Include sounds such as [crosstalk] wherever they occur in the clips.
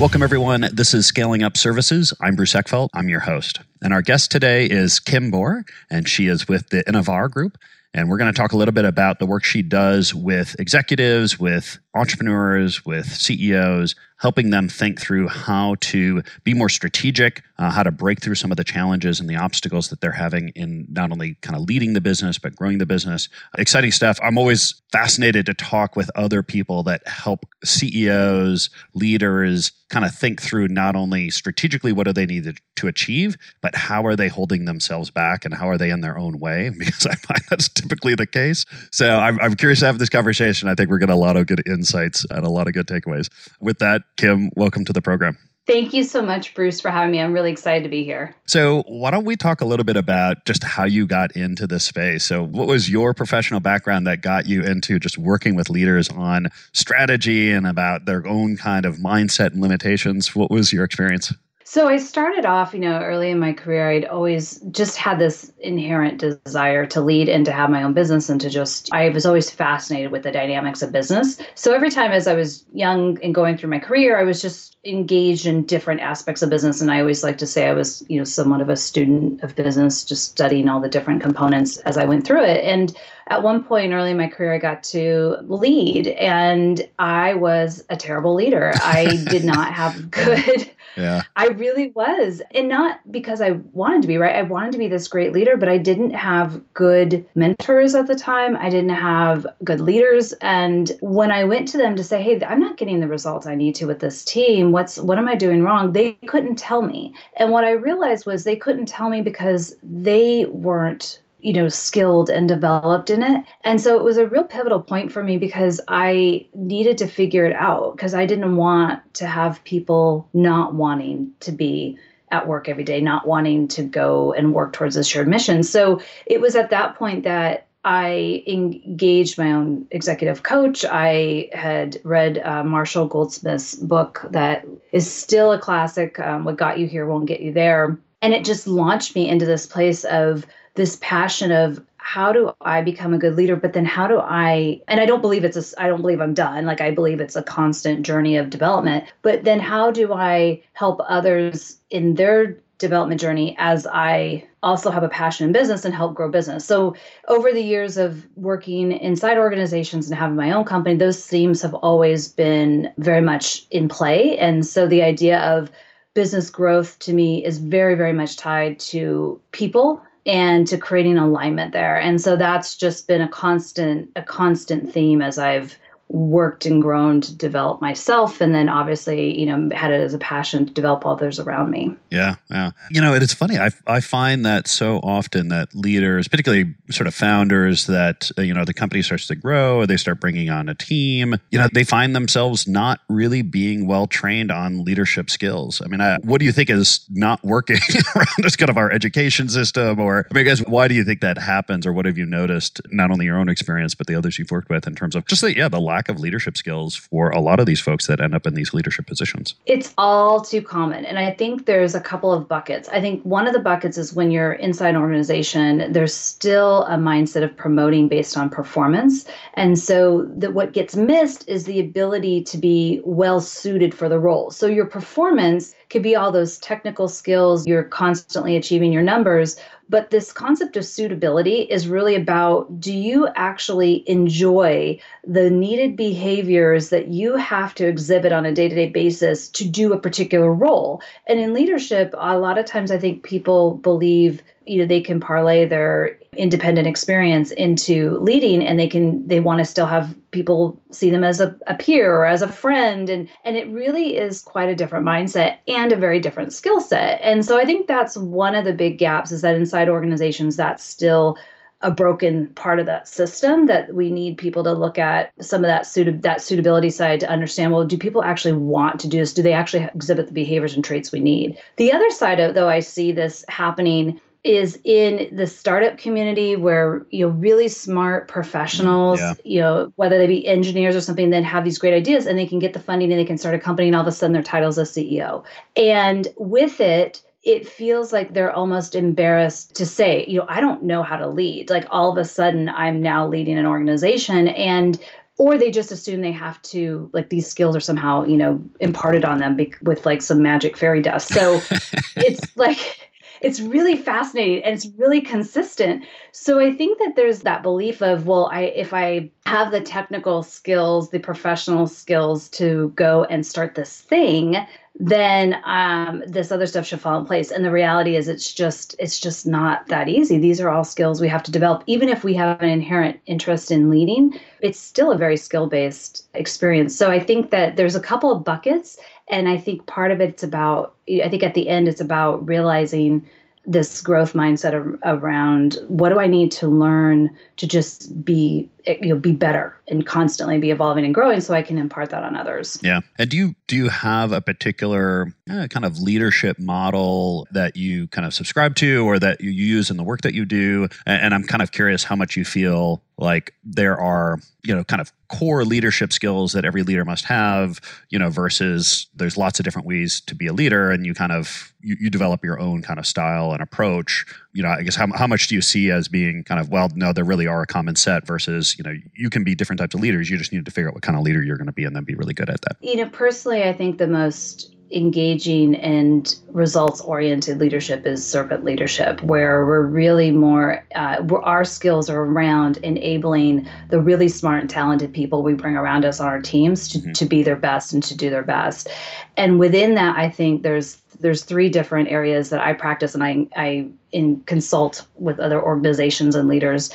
Welcome, everyone. This is Scaling Up Services. I'm Bruce Eckfeldt. I'm your host. And our guest today is Kim Bohr, and she is with the Innovare Group. And we're going to talk a little bit about the work she does with executives, with entrepreneurs, with CEOs, helping them think through how to be more strategic, uh, how to break through some of the challenges and the obstacles that they're having in not only kind of leading the business, but growing the business. Exciting stuff. I'm always fascinated to talk with other people that help CEOs, leaders kind of think through not only strategically what do they need to achieve, but how are they holding themselves back and how are they in their own way? [laughs] Because I find that's typically the case. So I'm, I'm curious to have this conversation. I think we're going getting a lot of good insights and a lot of good takeaways. With that, Kim, welcome to the program. Thank you so much, Bruce, for having me. I'm really excited to be here. So, why don't we talk a little bit about just how you got into this space? So, what was your professional background that got you into just working with leaders on strategy and about their own kind of mindset and limitations? What was your experience? So I started off, you know, early in my career, I'd always just had this inherent desire to lead and to have my own business and to just, I was always fascinated with the dynamics of business. So every time as I was young and going through my career, I was just engaged in different aspects of business. And I always like to say I was, you know, somewhat of a student of business, just studying all the different components as I went through it. And at one point early in my career, I got to lead and I was a terrible leader. I did not have [laughs] good yeah. I really was. And not because I wanted to be, right? I wanted to be this great leader, but I didn't have good mentors at the time. I didn't have good leaders. And when I went to them to say, hey, I'm not getting the results I need to with this team, what's what am I doing wrong? They couldn't tell me. And what I realized was they couldn't tell me because they weren't you know, skilled and developed in it. And so it was a real pivotal point for me because I needed to figure it out because I didn't want to have people not wanting to be at work every day, not wanting to go and work towards a shared mission. So it was at that point that I engaged my own executive coach. I had read uh, Marshall Goldsmith's book that is still a classic, um, What Got You Here Won't Get You There. And it just launched me into this place of this passion of how do I become a good leader? But then how do I, and I don't believe it's a, I don't believe I'm done. Like I believe it's a constant journey of development. But then how do I help others in their development journey as I also have a passion in business and help grow business. So over the years of working inside organizations and having my own company, those themes have always been very much in play. And so the idea of business growth to me is very, very much tied to people and to creating alignment there. And so that's just been a constant a constant theme as I've worked and grown to develop myself and then obviously you know had it as a passion to develop others around me. Yeah yeah. You know it's funny. I, I find that so often that leaders particularly sort of founders that uh, you know the company starts to grow or they start bringing on a team you know they find themselves not really being well trained on leadership skills. I mean I, what do you think is not working [laughs] around kind of our education system? Or i mean guys why do you think that happens? Or what have you noticed not only your own experience but the others you've worked with in terms of just the yeah the lack lack of leadership skills for a lot of these folks that end up in these leadership positions? It's all too common. And I think there's a couple of buckets. I think one of the buckets is when you're inside an organization, there's still a mindset of promoting based on performance. And so that what gets missed is the ability to be well suited for the role. So your performance could be all those technical skills, you're constantly achieving your numbers, But this concept of suitability is really about do you actually enjoy the needed behaviors that you have to exhibit on a day to day basis to do a particular role? And in leadership, a lot of times I think people believe you know they can parlay their independent experience into leading and they can they want to still have people see them as a, a peer or as a friend. And and it really is quite a different mindset and a very different skill set. And so i think that's one of the big gaps is that inside organizations that's still a broken part of that system that we need people to look at some of that suit that suitability side to understand well do people actually want to do this? Do they actually exhibit the behaviors and traits we need? The other side of though i see this happening is in the startup community where you know really smart professionals yeah. you know whether they be engineers or something then have these great ideas and they can get the funding and they can start a company and all of a sudden their title's a ceo and with it it feels like they're almost embarrassed to say you know i don't know how to lead. Like all of a sudden i'm now leading an organization and or they just assume they have to like these skills are somehow you know imparted on them be- with like some magic fairy dust. So [laughs] it's like it's really fascinating and it's really consistent. So I think that there's that belief of, well, I if I have the technical skills, the professional skills to go and start this thing, then um, this other stuff should fall in place. And the reality is, it's just it's just not that easy. These are all skills we have to develop. Even if we have an inherent interest in leading, it's still a very skill based experience. So I think that there's a couple of buckets, and I think part of it's about, I think at the end, it's about realizing this growth mindset around what do I need to learn to just be you know be better and constantly be evolving and growing so I can impart that on others. Yeah. And do you do you have a particular uh, kind of leadership model that you kind of subscribe to or that you use in the work that you do? And, and I'm kind of curious how much you feel like there are you know kind of core leadership skills that every leader must have you know versus there's lots of different ways to be a leader and you kind of you, you develop your own kind of style and approach you know i guess how, how much do you see as being kind of well no there really are a common set versus you know you can be different types of leaders. You just need to figure out what kind of leader you're going to be and then be really good at that. You know personally i think the most engaging and results oriented leadership is servant leadership, where we're really more, uh, where our skills are around enabling the really smart and talented people we bring around us on our teams to, mm-hmm. to be their best and to do their best. And within that, I think there's there's three different areas that I practice and I, I in consult with other organizations and leaders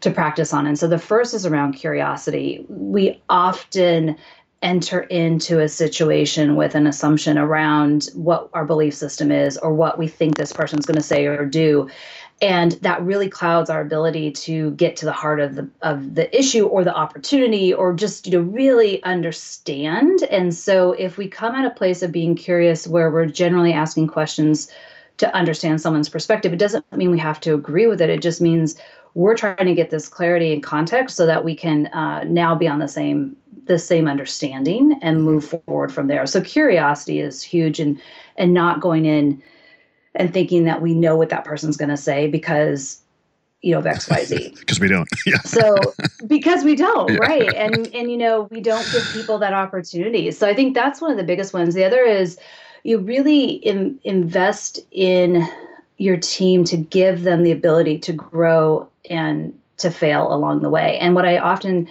to practice on. And so the first is around curiosity. We often enter into a situation with an assumption around what our belief system is or what we think this person's going to say or do. And that really clouds our ability to get to the heart of the of the issue or the opportunity or just you know really understand. And so if we come at a place of being curious where we're generally asking questions to understand someone's perspective it doesn't mean we have to agree with it. It just means we're trying to get this clarity and context so that we can uh, now be on the same the same understanding and move forward from there. So curiosity is huge and and not going in and thinking that we know what that person's going to say because you know of xyz because [laughs] we don't [laughs] yeah. so because we don't yeah. right and and you know we don't give people that opportunity so i think that's one of the biggest ones the other is you really in, invest in your team to give them the ability to grow and to fail along the way and what i often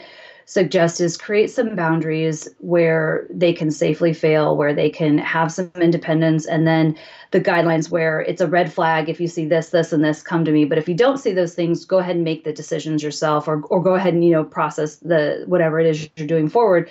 suggest is create some boundaries where they can safely fail, where they can have some independence, and then the guidelines where it's a red flag if you see this, this, and this, come to me. But if you don't see those things, go ahead and make the decisions yourself, or or go ahead and you know process the whatever it is you're doing forward,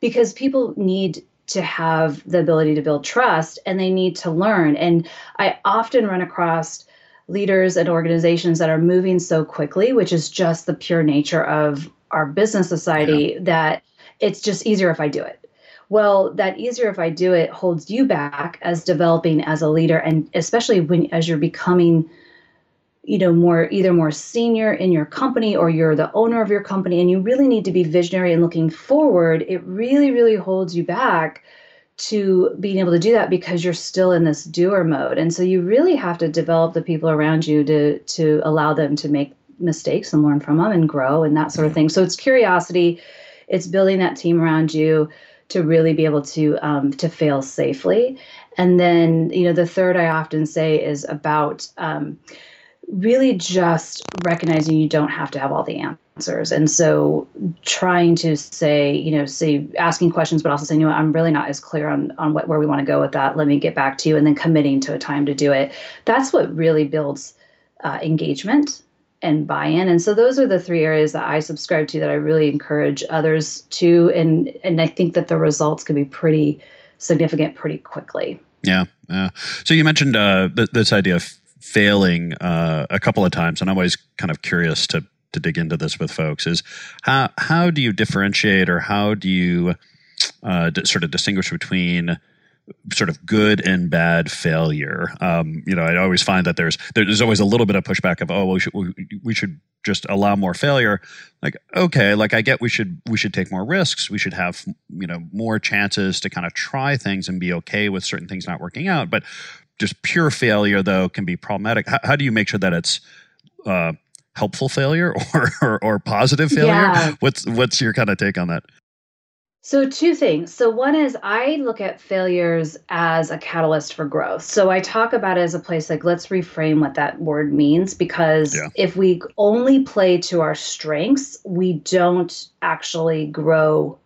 because people need to have the ability to build trust and they need to learn. And I often run across leaders and organizations that are moving so quickly, which is just the pure nature of our business society yeah. that it's just easier if I do it. Well, that easier if I do it holds you back as developing as a leader, and especially when as you're becoming, you know, more either more senior in your company or you're the owner of your company, and you really need to be visionary and looking forward. It really, really holds you back to being able to do that because you're still in this doer mode, and so you really have to develop the people around you to to allow them to make mistakes and learn from them and grow and that sort of thing. So it's curiosity, it's building that team around you to really be able to um, to fail safely. And then you know the third I often say is about um, really just recognizing you don't have to have all the answers. And so trying to say, you know, say asking questions, but also saying, you know, I'm really not as clear on, on what, where we want to go with that. Let me get back to you. And then committing to a time to do it. That's what really builds uh, engagement and buy-in. And so those are the three areas that I subscribe to that I really encourage others to. And, and I think that the results can be pretty significant pretty quickly. Yeah. Yeah. So you mentioned uh, th- this idea of failing uh, a couple of times, and I'm always kind of curious to to dig into this with folks. Is how how do you differentiate, or how do you uh, d- sort of distinguish between sort of good and bad failure. Um, you know, I always find that there's there's always a little bit of pushback of oh well, we should we, we should just allow more failure. Like okay, like I get we should we should take more risks. We should have you know more chances to kind of try things and be okay with certain things not working out. But just pure failure though can be problematic. How, how do you make sure that it's uh, helpful failure [laughs] or, or, or positive failure? Yeah. What's what's your kind of take on that? So, two things. So, one is I look at failures as a catalyst for growth. So, I talk about it as a place like, let's reframe what that word means because yeah. if we only play to our strengths, we don't actually grow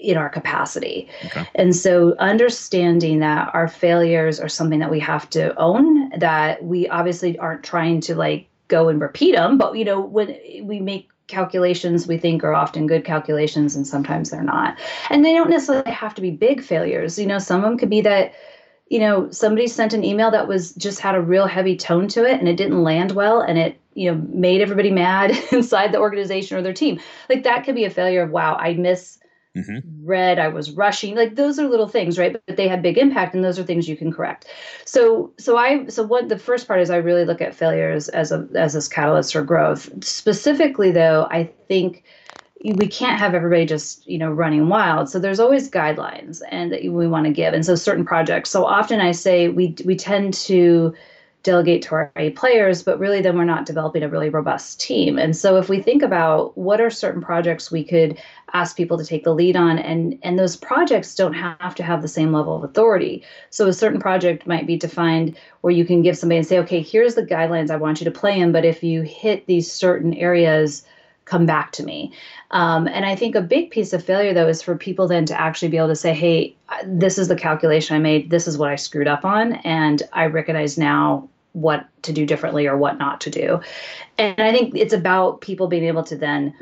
in our capacity. Okay. And so understanding that our failures are something that we have to own, that we obviously aren't trying to like go and repeat them, but you know, when we make calculations we think are often good calculations and sometimes they're not. And they don't necessarily have to be big failures. You know, some of them could be that you know, somebody sent an email that was just had a real heavy tone to it and it didn't land well and it, you know, made everybody mad [laughs] inside the organization or their team. Like that could be a failure of wow, I miss mm-hmm. read, I was rushing. Like those are little things, right? But they had big impact, and those are things you can correct. So, so I, so what the first part is, I really look at failures as a as this catalyst for growth. Specifically, though, I think we can't have everybody just you know running wild so there's always guidelines and that we want to give and so certain projects so often i say we we tend to delegate to our players, but really then we're not developing a really robust team. And so if we think about what are certain projects we could ask people to take the lead on and and those projects don't have to have the same level of authority. So a certain project might be defined where you can give somebody and say, okay, here's the guidelines I want you to play in, but if you hit these certain areas, come back to me. Um, and I think a big piece of failure, though, is for people then to actually be able to say, hey, this is the calculation I made. This is what I screwed up on. And I recognize now what to do differently or what not to do. And I think it's about people being able to then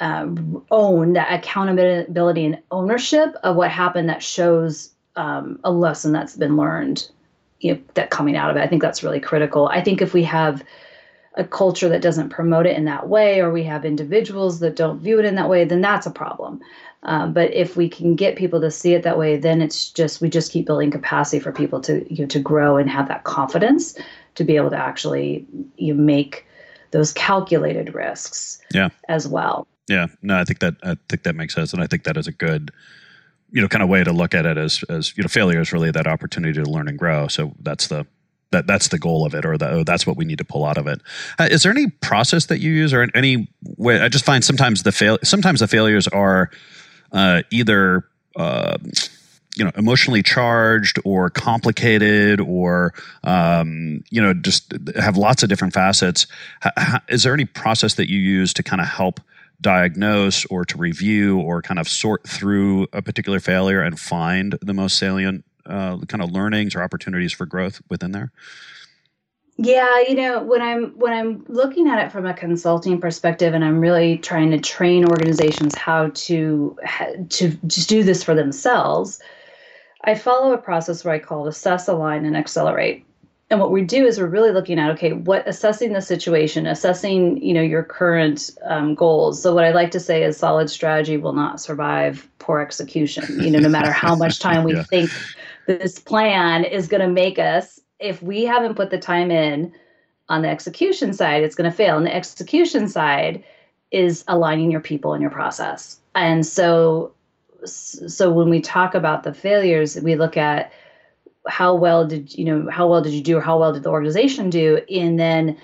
um, own that accountability and ownership of what happened that shows um, a lesson that's been learned you know, that coming out of it. I think that's really critical. I think if we have a culture that doesn't promote it in that way, or we have individuals that don't view it in that way, then that's a problem. Um, but if we can get people to see it that way, then it's just we just keep building capacity for people to you know, to grow and have that confidence to be able to actually you know, make those calculated risks yeah. as well. Yeah, no, I think that I think that makes sense, and I think that is a good you know kind of way to look at it as as you know failure is really that opportunity to learn and grow. So that's the that that's the goal of it, or, the, oh, that's what we need to pull out of it. Uh, is there any process that you use, or any way? I just find sometimes the fail sometimes the failures are uh, either uh, you know emotionally charged or complicated or um, you know just have lots of different facets. H- is there any process that you use to kind of help? diagnose or to review or kind of sort through a particular failure and find the most salient uh, kind of learnings or opportunities for growth within there? Yeah, you know, when I'm when I'm looking at it from a consulting perspective, and I'm really trying to train organizations how to to just do this for themselves, I follow a process where I call assess, align, and accelerate. And what we do is we're really looking at okay, what assessing the situation, assessing you know your current um, goals. So what I like to say is solid strategy will not survive poor execution. You know, no matter how much time we [laughs] yeah. think this plan is going to make us if we haven't put the time in on the execution side it's going to fail. And the execution side is aligning your people and your process. And so so when we talk about the failures we look at how well did you know how well did you do or how well did the organization do? And then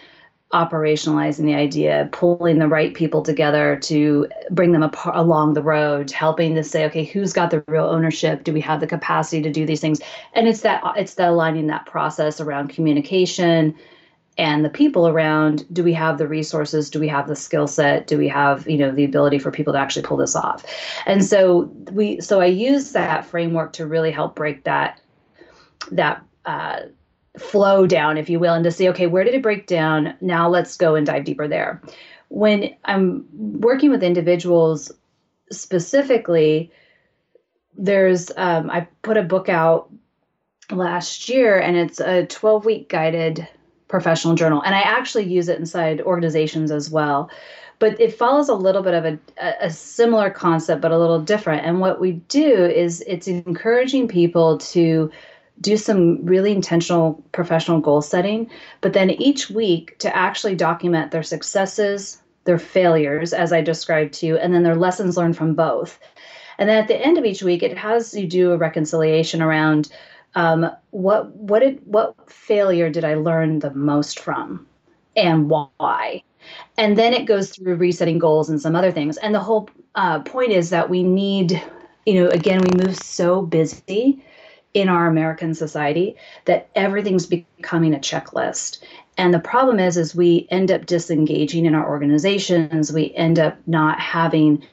operationalizing the idea, pulling the right people together to bring them apart, along the road, helping to say, okay, who's got the real ownership? Do we have the capacity to do these things? And it's that it's the aligning that process around communication and the people around do we have the resources do we have the skill set do we have you know the ability for people to actually pull this off and so we so i use that framework to really help break that that uh, flow down if you will and to say okay where did it break down now let's go and dive deeper there when i'm working with individuals specifically there's um, i put a book out last year and it's a 12 week guided professional journal. And I actually use it inside organizations as well. But it follows a little bit of a, a similar concept, but a little different. And what we do is it's encouraging people to do some really intentional professional goal setting, but then each week to actually document their successes, their failures, as I described to you, and then their lessons learned from both. And then at the end of each week, it has you do a reconciliation around um, what what did what failure did I learn the most from, and why? And then it goes through resetting goals and some other things. And the whole uh, point is that we need, you know, again, we move so busy in our American society that everything's becoming a checklist. And the problem is, is we end up disengaging in our organizations. We end up not having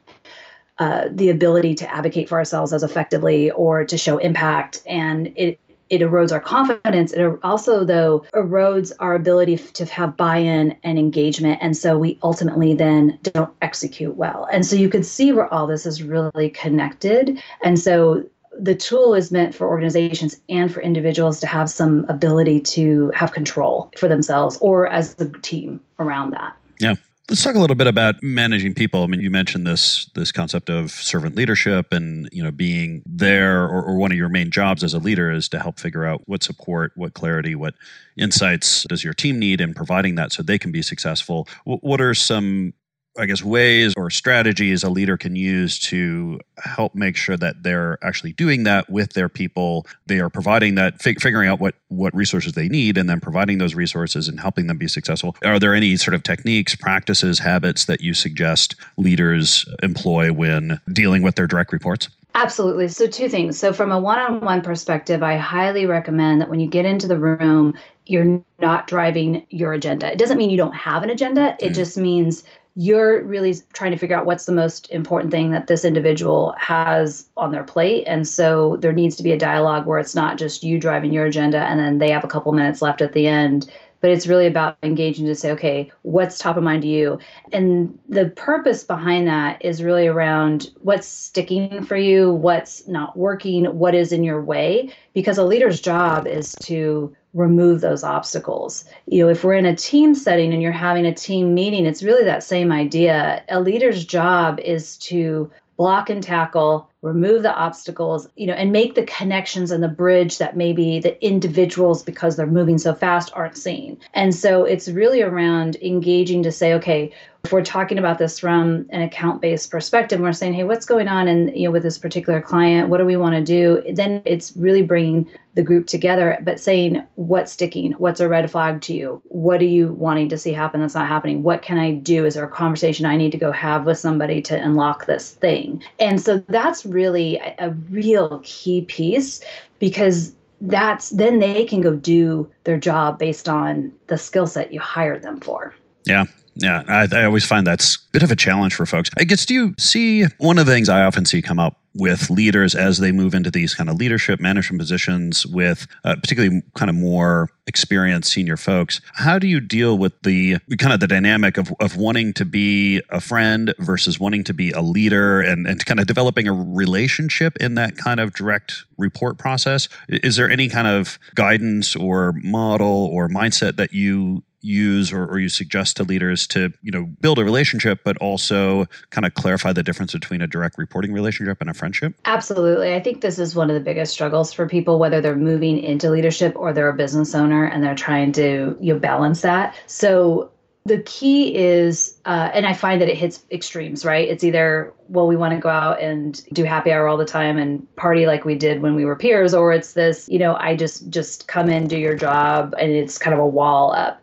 uh, the ability to advocate for ourselves as effectively or to show impact. And it it erodes our confidence. It also though erodes our ability to have buy-in and engagement. And so we ultimately then don't execute well. And so you can see where all this is really connected. And so the tool is meant for organizations and for individuals to have some ability to have control for themselves or as a team around that yeah Let's talk a little bit about managing people. I mean, you mentioned this this concept of servant leadership, and you know, being there, or, or, one of your main jobs as a leader is to help figure out what support, what clarity, what insights does your team need in providing that, so they can be successful. what are some I guess, ways or strategies a leader can use to help make sure that they're actually doing that with their people. They are providing that, fig- figuring out what what resources they need, and then providing those resources and helping them be successful. Are there any sort of techniques, practices, habits that you suggest leaders employ when dealing with their direct reports? Absolutely. So, two things. So, from a one on one perspective, I highly recommend that when you get into the room, you're not driving your agenda. It doesn't mean you don't have an agenda, it mm. just means you're really trying to figure out what's the most important thing that this individual has on their plate. And so there needs to be a dialogue where it's not just you driving your agenda and then they have a couple minutes left at the end but it's really about engaging to say, okay, what's top of mind to you? And the purpose behind that is really around what's sticking for you, what's not working, what is in your way, because a leader's job is to remove those obstacles. You know, if we're in a team setting and you're having a team meeting, it's really that same idea. A leader's job is to block and tackle, remove the obstacles, you know, and make the connections and the bridge that maybe the individuals, because they're moving so fast, aren't seeing. And so it's really around engaging to say, okay, if we're talking about this from an account-based perspective, we're saying, hey, what's going on and you know with this particular client? What do we want to do? Then it's really bringing the group together, but saying what's sticking, what's a red flag to you, what are you wanting to see happen that's not happening? What can I do? Is there a conversation I need to go have with somebody to unlock this thing? And so that's really a, a real key piece because that's then they can go do their job based on the skill set you hired them for. Yeah, yeah, I, I, always find that's a bit of a challenge for folks. I guess do you see one of the things I often see come up with leaders as they move into these kind of leadership management positions with uh, particularly kind of more experienced senior folks how do you deal with the kind of the dynamic of, of wanting to be a friend versus wanting to be a leader and, and kind of developing a relationship in that kind of direct report process is there any kind of guidance or model or mindset that you use or, or you suggest to leaders to you know build a relationship but also kind of clarify the difference between a direct reporting relationship and a friendship? Absolutely. I think this is one of the biggest struggles for people whether they're moving into leadership or they're a business owner and they're trying to you know, balance that. So the key is uh, and i find that it hits extremes right? It's either well we want to go out and do happy hour all the time and party like we did when we were peers or it's this you know i just just come in do your job and it's kind of a wall up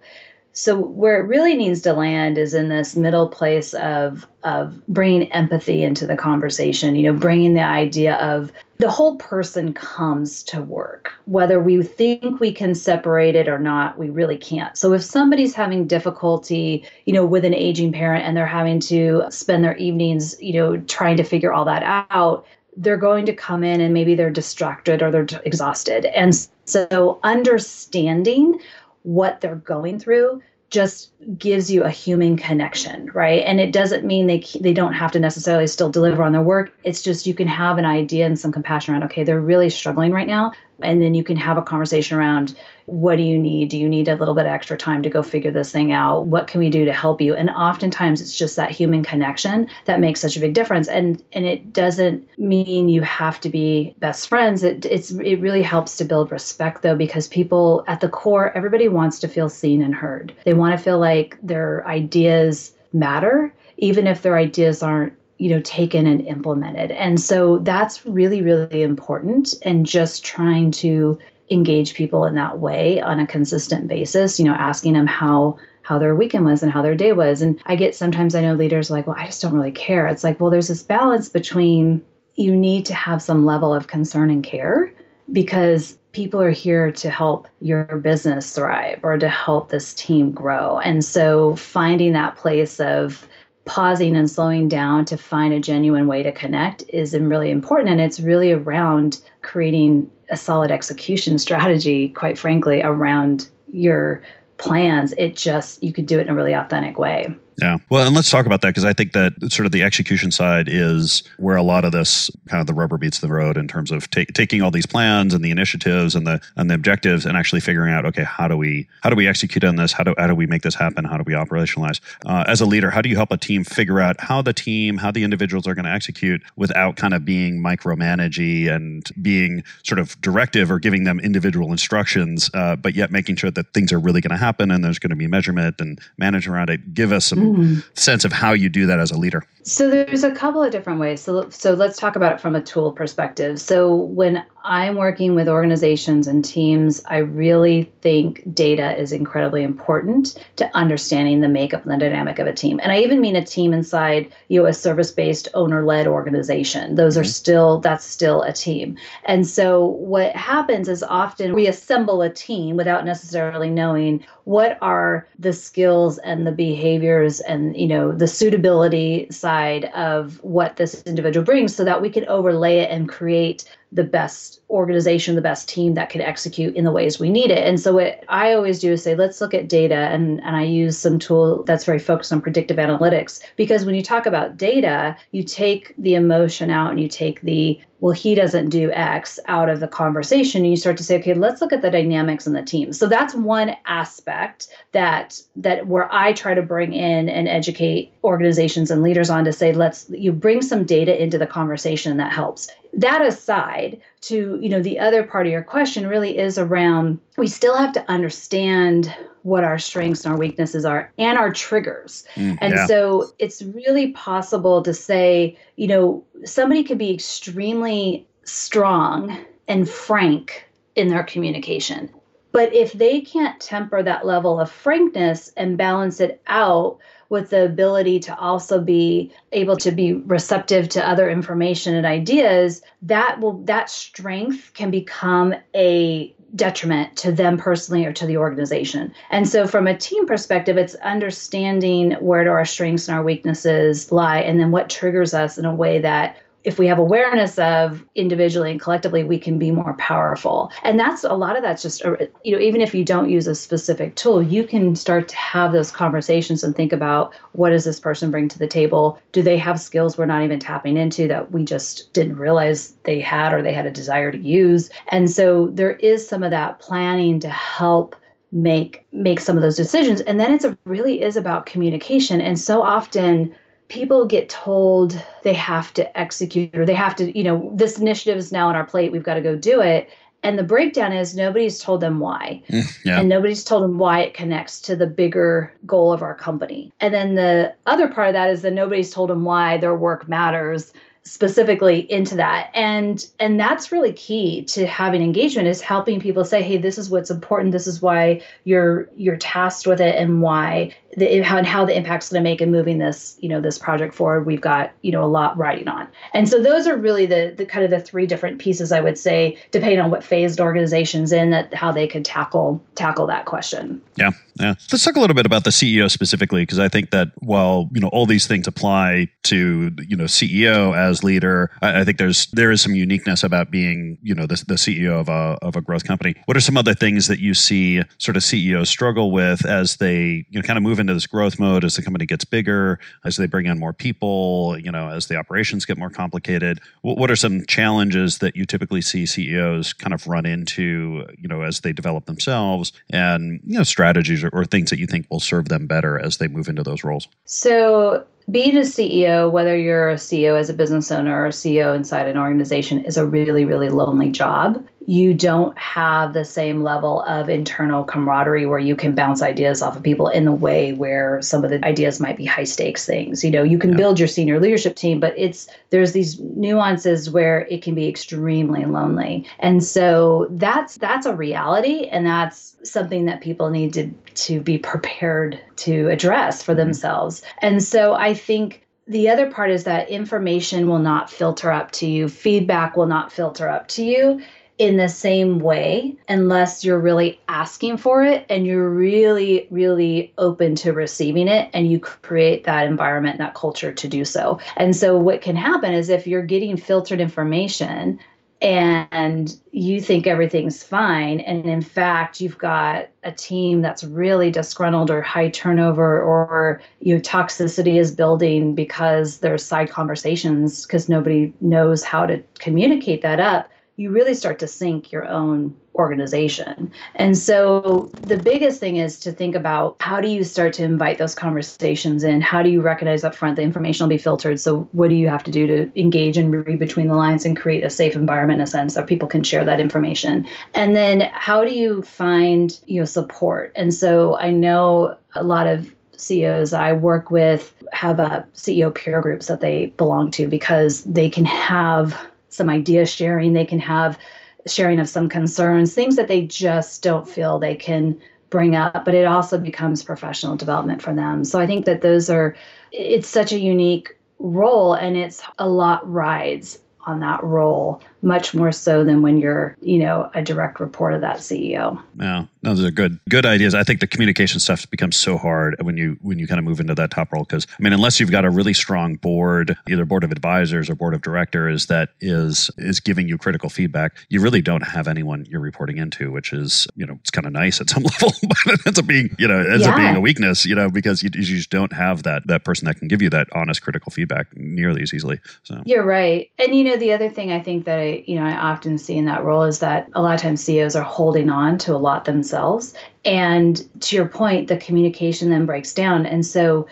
so where it really needs to land is in this middle place of of bringing empathy into the conversation. You know, bringing the idea of the whole person comes to work. Whether we think we can separate it or not, we really can't. So if somebody's having difficulty, you know, with an aging parent and they're having to spend their evenings, you know, trying to figure all that out, they're going to come in and maybe they're distracted or they're exhausted. And so understanding what they're going through just gives you a human connection, right? And it doesn't mean they they don't have to necessarily still deliver on their work. It's just you can have an idea and some compassion around. Okay, they're really struggling right now, and then you can have a conversation around what do you need? Do you need a little bit extra time to go figure this thing out? What can we do to help you? And oftentimes it's just that human connection that makes such a big difference. And and it doesn't mean you have to be best friends. It it's it really helps to build respect though, because people at the core, everybody wants to feel seen and heard. They want to feel like their ideas matter, even if their ideas aren't you know taken and implemented. And so that's really really important and just trying to engage people in that way on a consistent basis you know asking them how how their weekend was and how their day was. And i get sometimes i know leaders like well i just don't really care. It's like well there's this balance between you need to have some level of concern and care because people are here to help your business thrive or to help this team grow. And so finding that place of pausing and slowing down to find a genuine way to connect is really important. And it's really around creating a solid execution strategy, quite frankly, around your plans. It just, you could do it in a really authentic way. Yeah. Well, and let's talk about that because I think that sort of the execution side is where a lot of this kind of the rubber meets the road in terms of ta- taking all these plans and the initiatives and the and the objectives and actually figuring out okay how do we how do we execute on this? How do how do we make this happen? How do we operationalize? Uh, as a leader how do you help a team figure out how the team how the individuals are going to execute without kind of being micromanagey and being sort of directive or giving them individual instructions uh, but yet making sure that things are really going to happen and there's going to be measurement and management around it? Give us some mm-hmm. sense of how you do that as a leader? So there's a couple of different ways. So so let's talk about it from a tool perspective. So when I'm working with organizations and teams, I really think data is incredibly important to understanding the makeup and the dynamic of a team. And I even mean a team inside you know a service-based owner-led organization. Those mm-hmm. are still that's still a team. And so what happens is often we assemble a team without necessarily knowing what are the skills and the behaviors and you know the suitability side of what this individual brings so that we can overlay it and create the best organization, the best team that could execute in the ways we need it. And so what I always do is say, let's look at data and, and I use some tool that's very focused on predictive analytics. Because when you talk about data, you take the emotion out and you take the well, he doesn't do X out of the conversation. And you start to say, okay, let's look at the dynamics in the team. So that's one aspect that that where I try to bring in and educate organizations and leaders on to say, let's you bring some data into the conversation that helps. That aside, to you know, the other part of your question really is around we still have to understand what our strengths and our weaknesses are and our triggers. Mm, and yeah. so it's really possible to say, you know, somebody could be extremely strong and frank in their communication. But if they can't temper that level of frankness and balance it out with the ability to also be able to be receptive to other information and ideas, that will that strength can become a detriment to them personally or to the organization. And so, from a team perspective, it's understanding where do our strengths and our weaknesses lie, and then what triggers us in a way that if we have awareness of individually and collectively we can be more powerful. And that's a lot of that's just you know even if you don't use a specific tool you can start to have those conversations and think about what does this person bring to the table? Do they have skills we're not even tapping into that we just didn't realize they had or they had a desire to use? And so there is some of that planning to help make make some of those decisions. And then it's a, really is about communication. And so often people get told they have to execute or they have to, you know, this initiative is now on our plate, we've got to go do it. And the breakdown is nobody's told them why. Mm, yeah. And nobody's told them why it connects to the bigger goal of our company. And then the other part of that is that nobody's told them why their work matters specifically into that. And and that's really key to having engagement is helping people say hey this is what's important. This is why you're you're tasked with it and why the how and how the impact's going to make in moving this you know this project forward. We've got you know a lot riding on. And so those are really the the kind of the three different pieces i would say depending on what phased organization's in that how they could tackle tackle that question. Yeah. Yeah. Let's talk a little bit about the ceo specifically because i think that while you know all these things apply to you know ceo as leader I, I think there's there is some uniqueness about being you know the, the ceo of a of a growth company what are some other things that you see sort of ceos struggle with as they you know kind of move into this growth mode as the company gets bigger, as they bring on more people, you know, as the operations get more complicated? What, what are some challenges that you typically see CEOs kind of run into, you know, as they develop themselves and, you know, strategies or, or things that you think will serve them better as they move into those roles? So being a CEO, whether you're a CEO as a business owner or a CEO inside an organization, is a really, really lonely job you don't have the same level of internal camaraderie where you can bounce ideas off of people in the way where some of the ideas might be high stakes things. You know, you can yeah. build your senior leadership team, but it's there's these nuances where it can be extremely lonely. And so that's that's a reality and that's something that people need to to be prepared to address for mm-hmm. themselves. And so I think the other part is that information will not filter up to you, feedback will not filter up to you in the same way unless you're really asking for it and you're really, really open to receiving it and you create that environment, that culture to do so. And so, what can happen is if you're getting filtered information, and you think everything's fine and in fact you've got a team that's really disgruntled or high turnover or you know toxicity is building because there's side conversations because nobody knows how to communicate that up you really start to sink your own organization. And so the biggest thing is to think about how do you start to invite those conversations in? How do you recognize up front the information will be filtered? So what do you have to do to engage and read between the lines and create a safe environment in a sense that people can share that information? And then how do you find you know support? And so I know a lot of CEOs I work with have a CEO peer groups that they belong to because they can have some idea sharing, they can have sharing of some concerns, things that they just don't feel they can bring up, but it also becomes professional development for them. So I think that those are, it's such a unique role and it's a lot rides on that role much more so than when you're, you know, a direct report of that CEO. Yeah, those are good, good ideas. I think the communication stuff becomes so hard when you when you kind of move into that top role because I mean, unless you've got a really strong board, either board of advisors or board of directors that is is giving you critical feedback, you really don't have anyone you're reporting into, which is you know it's kind of nice at some [laughs] level, but it ends up being you know ends yeah. up being a weakness, you know, because you, you just don't have that that person that can give you that honest critical feedback nearly as easily. So you're right, and you know the other thing I think that I you know I often see in that role is that a lot of times CEOs are holding on to a lot themselves, and to your point, the communication then breaks down, and so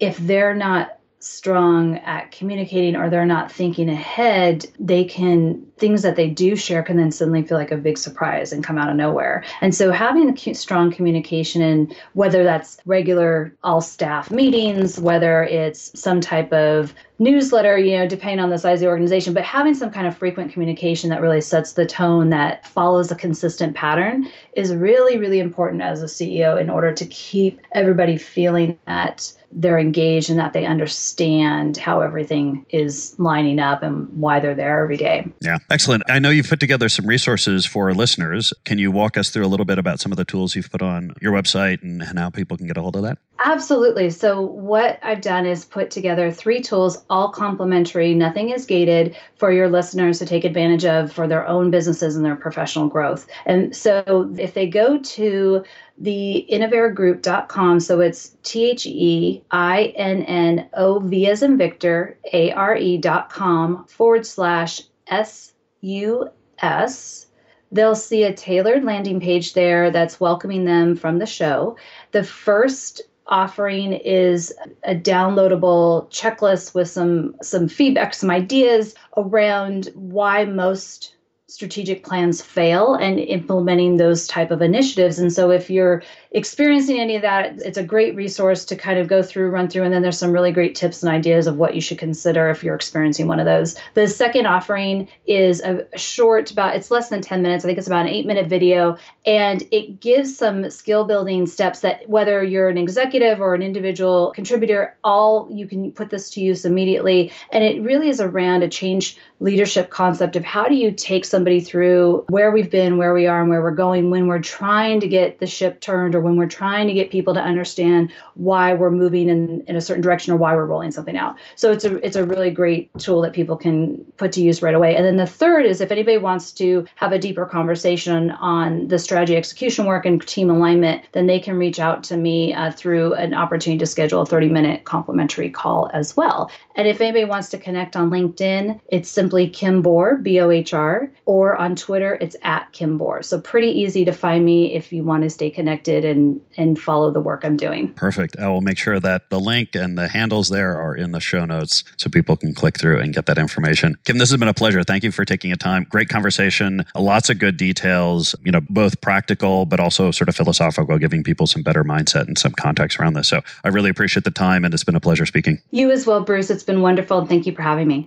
if they're not strong at communicating or they're not thinking ahead, they can things that they do share can then suddenly feel like a big surprise and come out of nowhere. And so having a strong communication and whether that's regular all staff meetings, whether it's some type of newsletter, you know, depending on the size of the organization, but having some kind of frequent communication that really sets the tone that follows a consistent pattern is really, really important as a CEO in order to keep everybody feeling that they're engaged and that they understand how everything is lining up and why they're there every day. Yeah, excellent. I know you've put together some resources for our listeners. Can you walk us through a little bit about some of the tools you've put on your website and, how people can get a hold of that? Absolutely. So, what I've done is put together three tools, all complimentary, nothing is gated for your listeners to take advantage of for their own businesses and their professional growth. And so, if they go to the innovaregroup.com. So it's T H E I N N O V as in Victor, A R E.com forward slash S U S. They'll see a tailored landing page there that's welcoming them from the show. The first offering is a downloadable checklist with some some feedback, some ideas around why most strategic plans fail and implementing those type of initiatives. And so if you're experiencing any of that it's a great resource to kind of go through run through. And then there's some really great tips and ideas of what you should consider if you're experiencing one of those. The second offering is a short about it's less than 10 minutes. I think it's about an eight minute video. And it gives some skill building steps that whether you're an executive or an individual contributor all you can put this to use immediately. And it really is around a change leadership concept of how do you take somebody through where we've been, where we are, and where we're going when we're trying to get the ship turned or when we're trying to get people to understand why we're moving in, in a certain direction or why we're rolling something out. So it's a it's a really great tool that people can put to use right away. And then the third is if anybody wants to have a deeper conversation on the strategy execution work and team alignment, then they can reach out to me uh, through an opportunity to schedule a 30 minute complimentary call as well. And if anybody wants to connect on LinkedIn, it's simply Kim Bohr, B O H R, or on Twitter, it's at Kim Bohr. So pretty easy to find me if you want to stay connected and, and follow the work I'm doing. Perfect. I will make sure that the link and the handles there are in the show notes so people can click through and get that information. Kim, this has been a pleasure. Thank you for taking a time. Great conversation. Lots of good details, you know, both practical, but also sort of philosophical, giving people some better mindset and some context around this. So I really appreciate the time and it's been a pleasure speaking. You as well, Bruce. It's been wonderful. Thank you for having me.